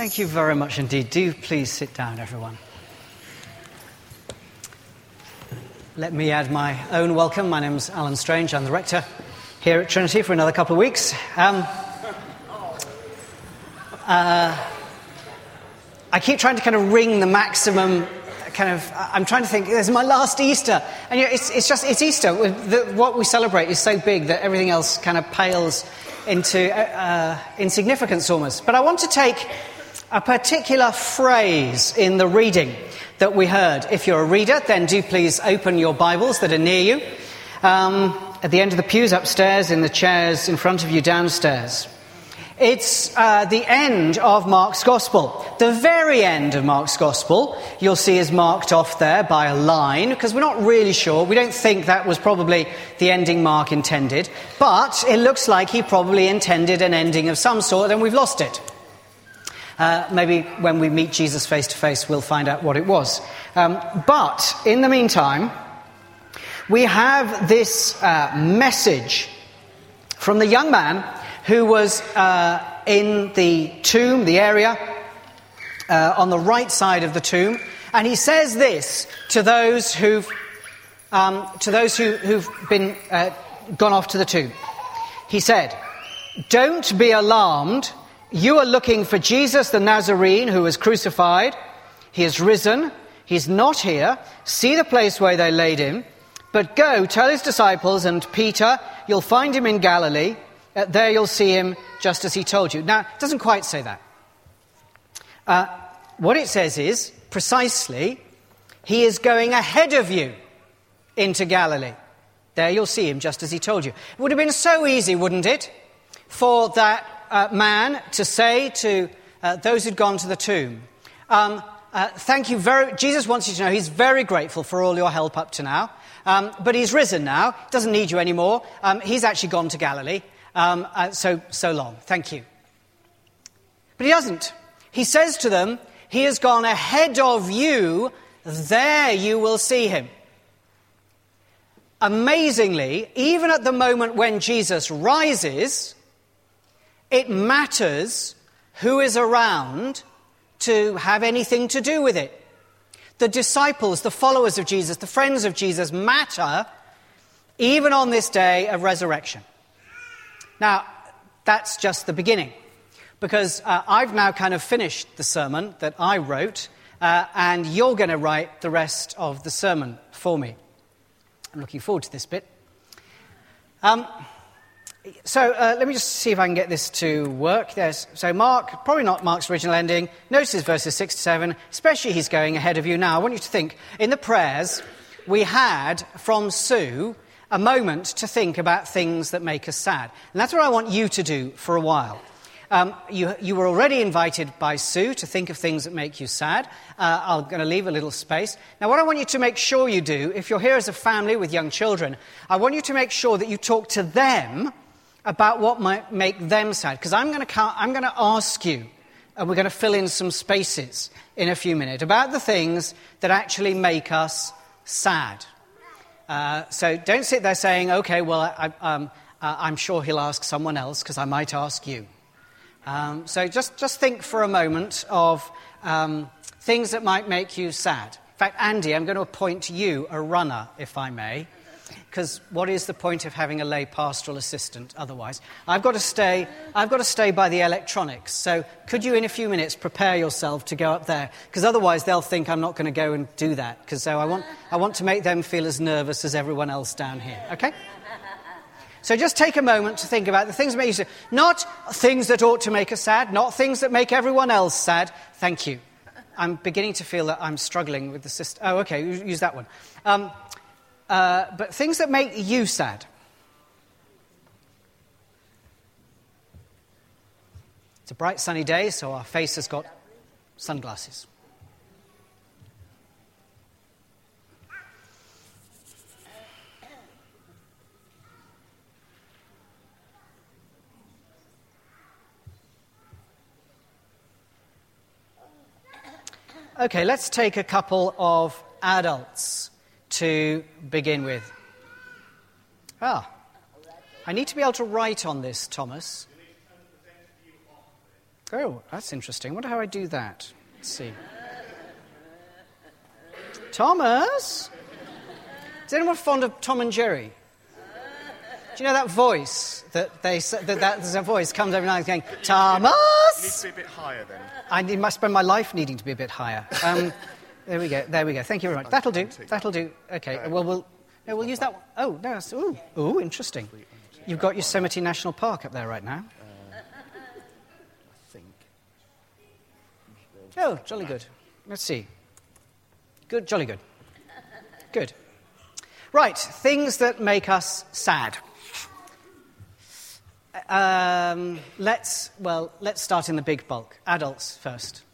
Thank you very much indeed. Do please sit down, everyone. Let me add my own welcome. My name's Alan Strange. I'm the rector here at Trinity for another couple of weeks. Um, uh, I keep trying to kind of ring the maximum kind of i'm trying to think this is my last easter and you know, it's, it's just it's easter the, what we celebrate is so big that everything else kind of pales into uh, uh, insignificance almost but i want to take a particular phrase in the reading that we heard if you're a reader then do please open your bibles that are near you um, at the end of the pews upstairs in the chairs in front of you downstairs it's uh, the end of Mark's Gospel. The very end of Mark's Gospel, you'll see, is marked off there by a line, because we're not really sure. We don't think that was probably the ending Mark intended, but it looks like he probably intended an ending of some sort, and we've lost it. Uh, maybe when we meet Jesus face to face, we'll find out what it was. Um, but in the meantime, we have this uh, message from the young man who was uh, in the tomb, the area, uh, on the right side of the tomb. And he says this to those who've, um, to those who, have been uh, gone off to the tomb. He said, Don't be alarmed. You are looking for Jesus the Nazarene who was crucified. He is risen. He's not here. See the place where they laid him. But go, tell his disciples and Peter, you'll find him in Galilee. Uh, there you'll see him just as he told you. Now, it doesn't quite say that. Uh, what it says is, precisely, he is going ahead of you into Galilee. There you'll see him just as he told you. It would have been so easy, wouldn't it, for that uh, man to say to uh, those who'd gone to the tomb, um, uh, Thank you very Jesus wants you to know he's very grateful for all your help up to now. Um, but he's risen now, doesn't need you anymore. Um, he's actually gone to Galilee. Um, uh, so, so long. Thank you. But he doesn't. He says to them, He has gone ahead of you, there you will see him. Amazingly, even at the moment when Jesus rises, it matters who is around to have anything to do with it. The disciples, the followers of Jesus, the friends of Jesus matter even on this day of resurrection. Now, that's just the beginning, because uh, I've now kind of finished the sermon that I wrote, uh, and you're going to write the rest of the sermon for me. I'm looking forward to this bit. Um, so uh, let me just see if I can get this to work. There's, so Mark, probably not Mark's original ending. notices verses 6 to 7, especially he's going ahead of you now. I want you to think, in the prayers we had from Sue, a moment to think about things that make us sad. And that's what I want you to do for a while. Um, you, you, were already invited by Sue to think of things that make you sad. Uh, I'm going to leave a little space. Now, what I want you to make sure you do, if you're here as a family with young children, I want you to make sure that you talk to them about what might make them sad. Because I'm going to ask you, and we're going to fill in some spaces in a few minutes, about the things that actually make us sad. Uh, so don't sit there saying, okay, well, I, um, uh, I'm sure he'll ask someone else because I might ask you. Um, so just, just think for a moment of um, things that might make you sad. In fact, Andy, I'm going to appoint you a runner, if I may because what is the point of having a lay pastoral assistant otherwise? I've got to stay, I've got to stay by the electronics. So could you in a few minutes prepare yourself to go up there? Because otherwise they'll think I'm not going to go and do that. Because so I want, I want to make them feel as nervous as everyone else down here. Okay? So just take a moment to think about the things that make you sad. Not things that ought to make us sad, not things that make everyone else sad. Thank you. I'm beginning to feel that I'm struggling with the system. Oh, okay, use that one. Um, uh, but things that make you sad. It's a bright sunny day, so our face has got sunglasses. Okay, let's take a couple of adults to begin with. Ah, I need to be able to write on this, Thomas. Oh, that's interesting. I wonder how I do that. Let's see. Thomas? Is anyone fond of Tom and Jerry? Do you know that voice that they that, that there's a voice comes every night going Thomas? It needs to be a bit higher then. I need, must spend my life needing to be a bit higher. Um, there we go. There we go. Thank you very much. That'll do. That'll do. Okay. Well, we'll no, we'll use that one. Oh, no. That's, ooh, ooh, interesting. You've got Yosemite National Park up there right now. I think. Oh, jolly good. Let's see. Good, jolly good. Good. Right, things that make us sad. Um, let's, well, let's start in the big bulk. Adults first.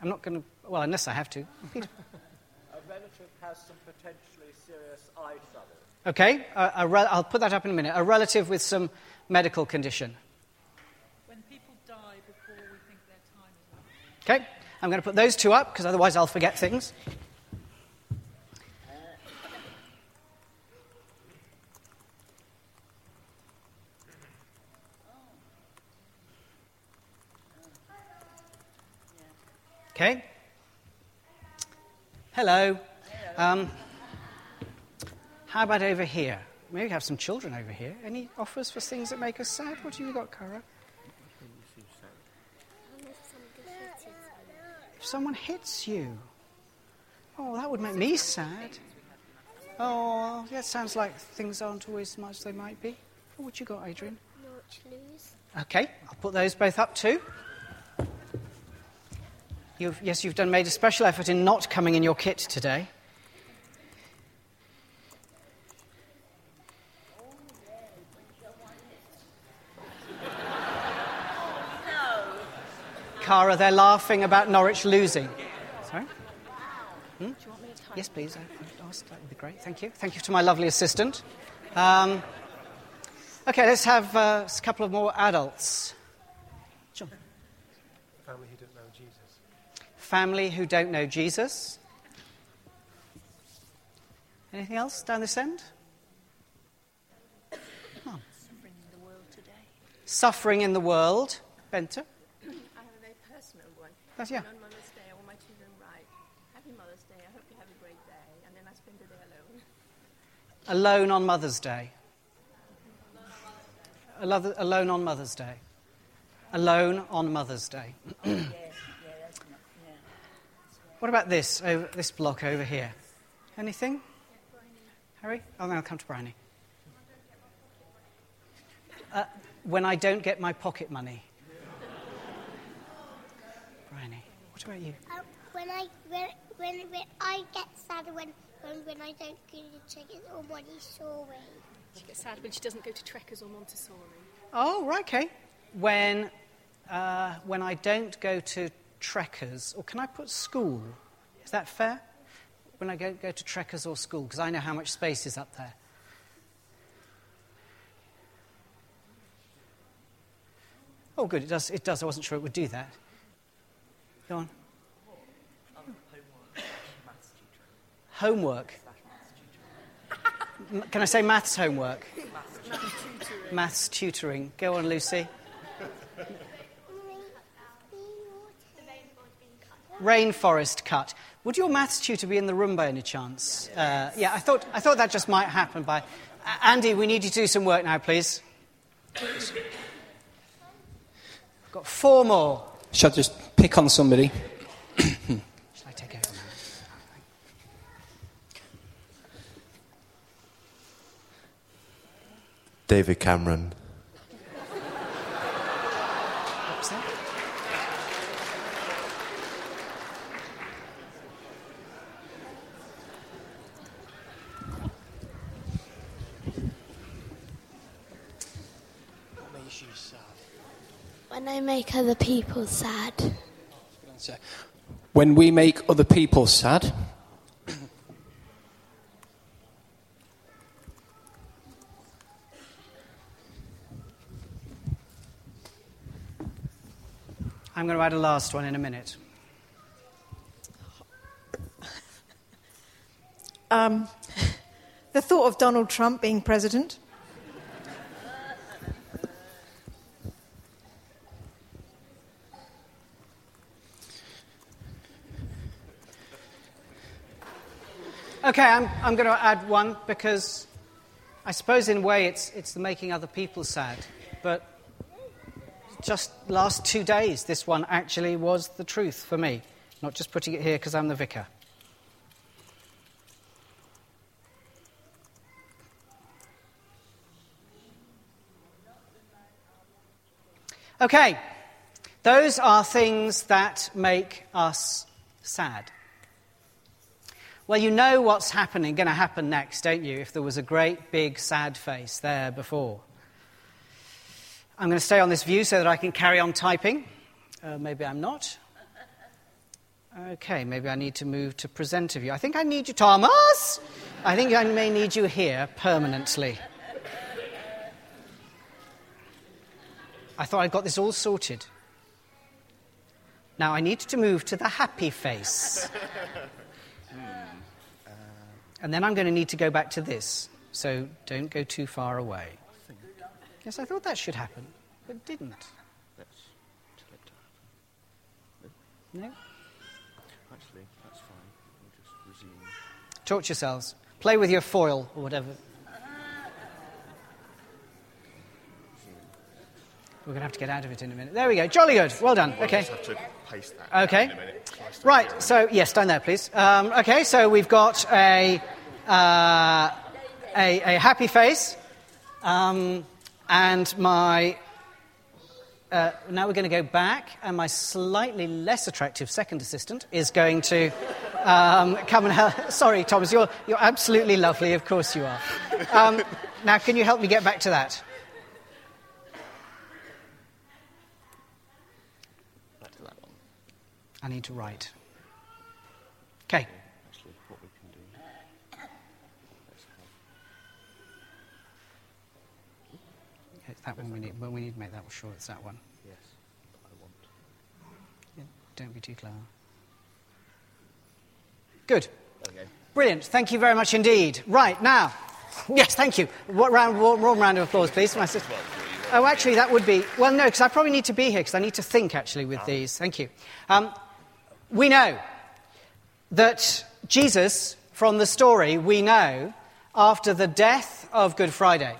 I'm not going to, well, unless I have to. Peter. A relative has some potentially serious eye trouble. Okay, a, a re- I'll put that up in a minute. A relative with some medical condition. When people die before we think their time is up. Okay, I'm going to put those two up because otherwise I'll forget things. Okay. Hello. Um, how about over here? Maybe have some children over here. Any offers for things that make us sad? What have you got, Cara? If someone hits you. Oh, that would make me sad. Oh, that sounds like things aren't always as much as they might be. What you got, Adrian? Okay, I'll put those both up too. You've, yes, you've done made a special effort in not coming in your kit today. Cara, they're laughing about Norwich losing. Sorry? Hmm? Yes, please. I, I'd ask. That would be great. Thank you. Thank you to my lovely assistant. Um, okay, let's have uh, a couple of more adults. John. Family who don't know Jesus. Family who don't know Jesus. Anything else down this end? Suffering in the world today. Suffering in the world. Benta? I have a very personal one. That's- yeah. On Mother's Day, want my children right. Happy Mother's Day. I hope you have a great day. And then I spend the day alone. Alone on Mother's Day. Alo- Alone on Mother's Day. Alone on Mother's Day. what about this, over, this block over here? Anything? Harry? Oh, then I'll come to Bryony. Uh, when I don't get my pocket money. Bryony, what about you? Uh, when I when, when when I get sad when when, when I don't go to chickens or Montessori. She gets sad when she doesn't go to Trekkers or Montessori. Oh, right, okay. When, uh, when I don't go to Trekkers, or can I put school? Is that fair? When I go, go to Trekkers or school, because I know how much space is up there. Oh, good, it does, it does. I wasn't sure it would do that. Go on. Homework. Can I say maths homework? Maths tutoring. Go on, Lucy. Rainforest cut. Would your maths tutor be in the room by any chance? Uh, yeah, I thought, I thought that just might happen by. A- Andy, we need you to do some work now, please. I've got four more. Shall I just pick on somebody? Shall I take over now? David Cameron. What was that? What makes you sad? When I make other people sad. When we make other people sad, I'm going to add a last one in a minute. Um, the thought of Donald Trump being president. Okay, I'm, I'm going to add one because I suppose in a way it's, it's the making other people sad. But just last two days, this one actually was the truth for me. Not just putting it here because I'm the vicar. Okay, those are things that make us sad. Well, you know what's happening, going to happen next, don't you? If there was a great big sad face there before. I'm going to stay on this view so that I can carry on typing. Uh, maybe I'm not. Okay, maybe I need to move to presenter view. I think I need you, Thomas! I think I may need you here permanently. I thought I'd got this all sorted. Now I need to move to the happy face. And then I'm going to need to go back to this. So don't go too far away. Yes, I thought that should happen, but it didn't. Let's tell it to happen. No? Actually, that's fine. We'll just resume. Torture yourselves. Play with your foil or whatever. We're going to have to get out of it in a minute. There we go. Jolly good. Well done. We'll Okay. just have to paste that Okay. in a minute. Shall I stay Right, so, yes, down there, please. Um, okay, so we've got a, uh, a, a happy face, um, and my. Uh, now we're going to go back, and my slightly less attractive second assistant is going to um, come and help. Sorry, Thomas, you're, you're absolutely lovely, of course you are. Um, now, can you help me get back to that? Back to that one. I need to write. Okay. Actually, what we can do. Let's It's that one we need. Well, we need to make that sure it's that one. yes. I want. Yeah, don't be too clever. Good. Okay. Brilliant. Thank you very much indeed. Right, now. Yes, thank you. What round, warm, warm round of applause, please. for my sister. Oh, actually, that would be. Well, no, because I probably need to be here because I need to think actually with these. Thank you. Um, we know that Jesus, from the story, we know after the death of Good Friday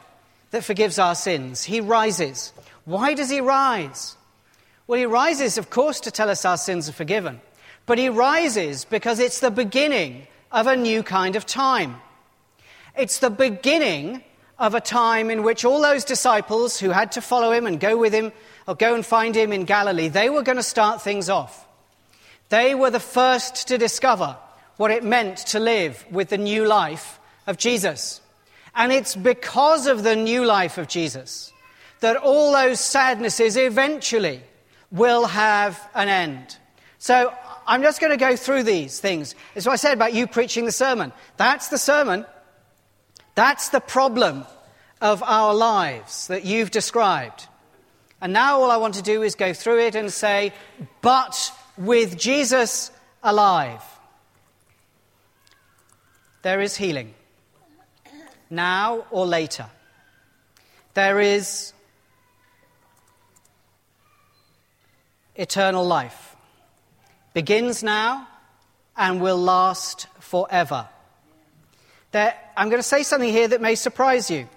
that forgives our sins, he rises. Why does he rise? Well, he rises, of course, to tell us our sins are forgiven. But he rises because it's the beginning of a new kind of time. It's the beginning of a time in which all those disciples who had to follow him and go with him or go and find him in Galilee, they were going to start things off. They were the first to discover what it meant to live with the new life of Jesus. And it's because of the new life of Jesus that all those sadnesses eventually will have an end. So I'm just going to go through these things. It's what I said about you preaching the sermon. That's the sermon. That's the problem of our lives that you've described. And now all I want to do is go through it and say, but with Jesus alive, there is healing. Now or later. There is eternal life. Begins now and will last forever. There, I'm going to say something here that may surprise you.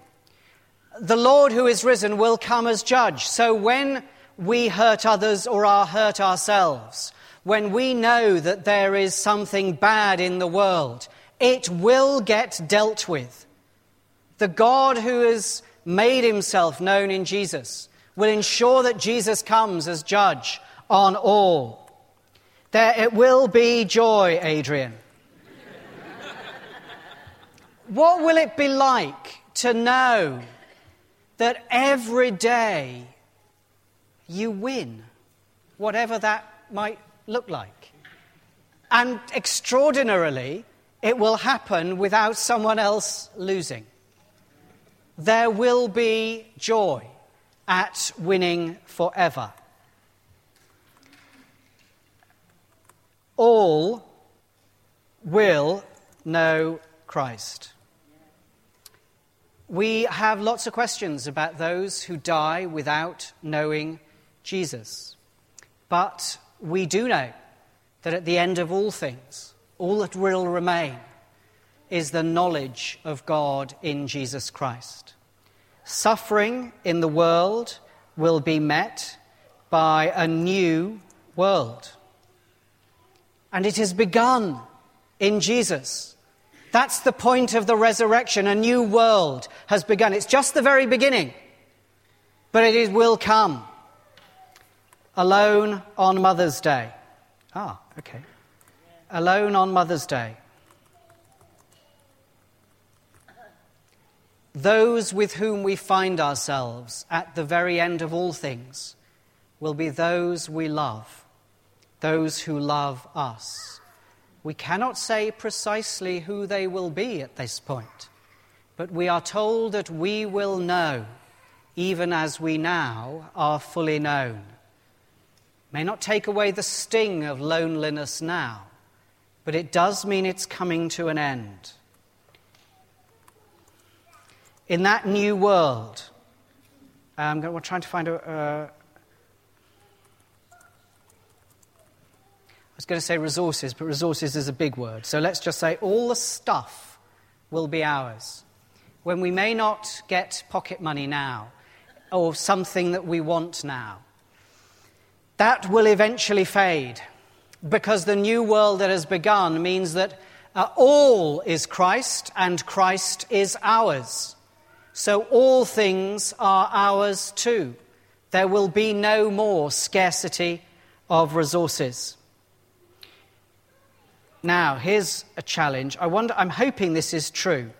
The Lord who is risen will come as judge. So when we hurt others or are hurt ourselves, when we know that there is something bad in the world, it will get dealt with. The God who has made himself known in Jesus will ensure that Jesus comes as judge on all. There it will be joy, Adrian. what will it be like to know that every day you win, whatever that might look like? And extraordinarily, it will happen without someone else losing. There will be joy at winning forever. All will know Christ. We have lots of questions about those who die without knowing Jesus. But we do know that at the end of all things, all that will remain is the knowledge of God in Jesus Christ. Suffering in the world will be met by a new world. And it has begun in Jesus. That's the point of the resurrection. A new world has begun. It's just the very beginning, but it will come. Alone on Mother's Day. Ah, okay. Alone on Mother's Day. Those with whom we find ourselves at the very end of all things will be those we love, those who love us. We cannot say precisely who they will be at this point, but we are told that we will know, even as we now are fully known. May not take away the sting of loneliness now, but it does mean it's coming to an end. In that new world, um, we're trying to find a. Uh, I was going to say resources, but resources is a big word. So let's just say all the stuff will be ours. When we may not get pocket money now, or something that we want now, that will eventually fade because the new world that has begun means that uh, all is Christ and Christ is ours. So all things are ours too. There will be no more scarcity of resources. Now, here's a challenge. I wonder, I'm hoping this is true.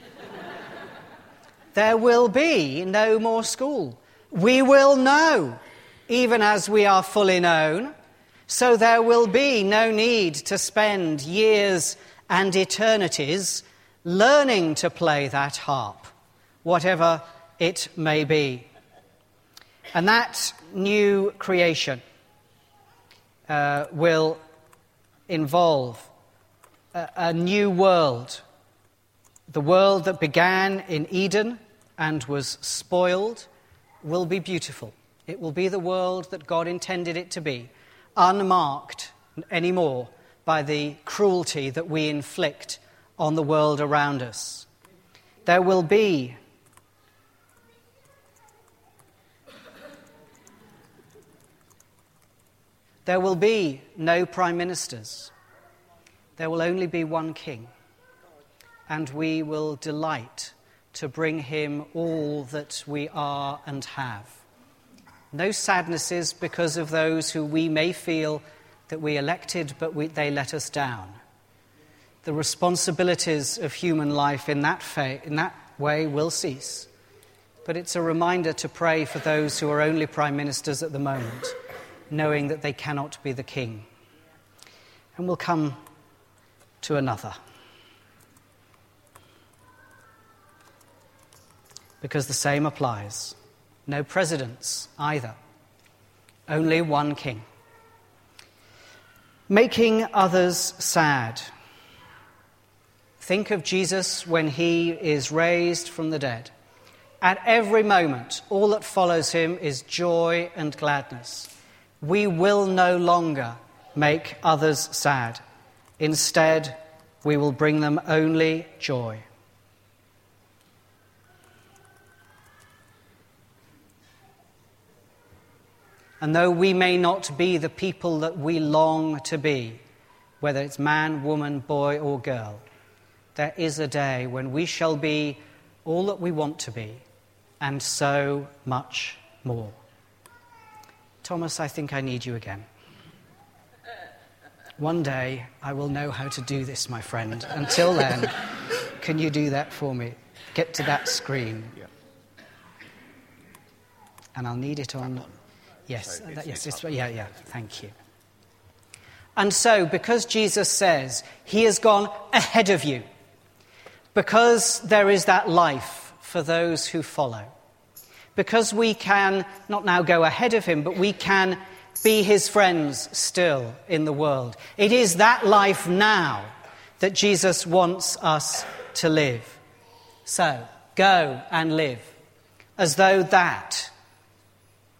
there will be no more school. We will know, even as we are fully known. So there will be no need to spend years and eternities learning to play that harp, whatever it may be. And that new creation uh, will involve a, a new world. The world that began in Eden and was spoiled will be beautiful. It will be the world that God intended it to be, unmarked anymore by the cruelty that we inflict on the world around us. There will be There will be no prime ministers. There will only be one king. And we will delight to bring him all that we are and have. No sadnesses because of those who we may feel that we elected, but we, they let us down. The responsibilities of human life in that, fa- in that way will cease. But it's a reminder to pray for those who are only prime ministers at the moment, knowing that they cannot be the king. And we'll come to another. Because the same applies. No presidents either, only one king. Making others sad. Think of Jesus when he is raised from the dead. At every moment, all that follows him is joy and gladness. We will no longer make others sad. Instead, we will bring them only joy. And though we may not be the people that we long to be, whether it's man, woman, boy, or girl, there is a day when we shall be all that we want to be, and so much more. Thomas, I think I need you again. One day I will know how to do this, my friend. Until then, can you do that for me? Get to that screen. And I'll need it on. Yes, So uh, it's- that, yes, it's it's, yeah, yeah, thank you. And so, because Jesus says he has gone ahead of you, because there is that life for those who follow, because we can not now go ahead of him, but we can be his friends still in the world. It is that life now that Jesus wants us to live. So, go and live as though that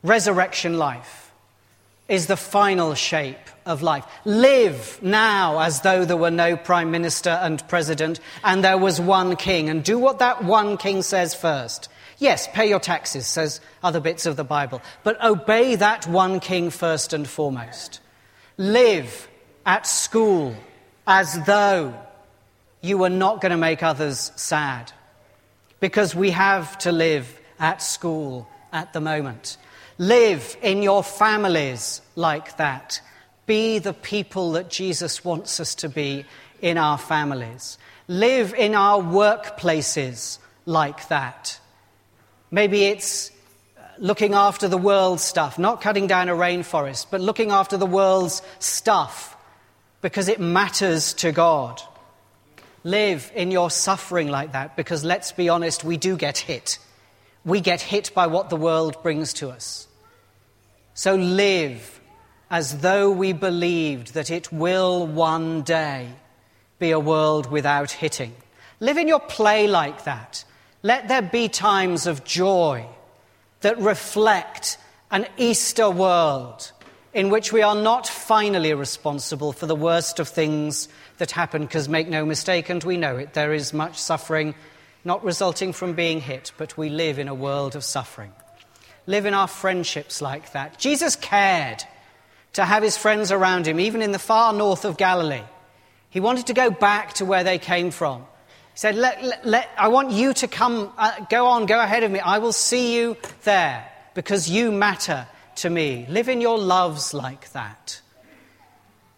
resurrection life is the final shape of life. Live now as though there were no prime minister and president and there was one king, and do what that one king says first. Yes, pay your taxes, says other bits of the Bible, but obey that one king first and foremost. Live at school as though you were not going to make others sad, because we have to live at school at the moment. Live in your families like that. Be the people that Jesus wants us to be in our families. Live in our workplaces like that. Maybe it's uh, looking after the world's stuff, not cutting down a rainforest, but looking after the world's stuff because it matters to God. Live in your suffering like that because let's be honest, we do get hit we get hit by what the world brings to us. So live as though we believed that it will one day be a world without hitting. Live in your play like that. Let there be times of joy that reflect an Easter world in which we are not finally responsible for the worst of things that happen, because make no mistake, and we know it, there is much suffering not resulting from being hit, but we live in a world of suffering. Live in our friendships like that. Jesus cared to have his friends around him, even in the far north of Galilee. He wanted to go back to where they came from. He said, let, let, let, I want you to come, uh, go on, go ahead of me. I will see you there because you matter to me. Live in your loves like that.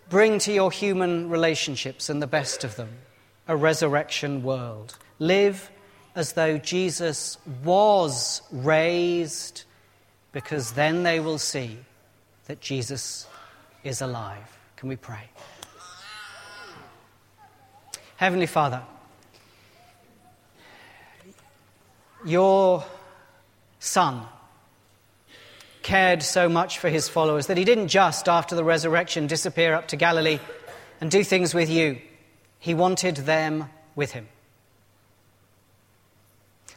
Bring to your human relationships and the best of them a resurrection world. Live as though Jesus was raised, because then they will see that Jesus is alive. Can we pray? Heavenly Father, your Son cared so much for his followers that he didn't just, after the resurrection, disappear up to Galilee and do things with you. He wanted them with him.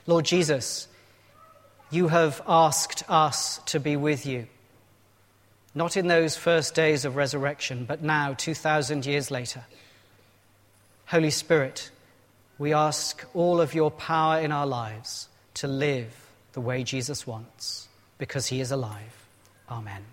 Lord Jesus, you have asked us to be with you. Not in those first days of resurrection, but now, 2,000 years later. Holy Spirit, we ask all of your power in our lives to live the way Jesus wants, because he is alive. Amen.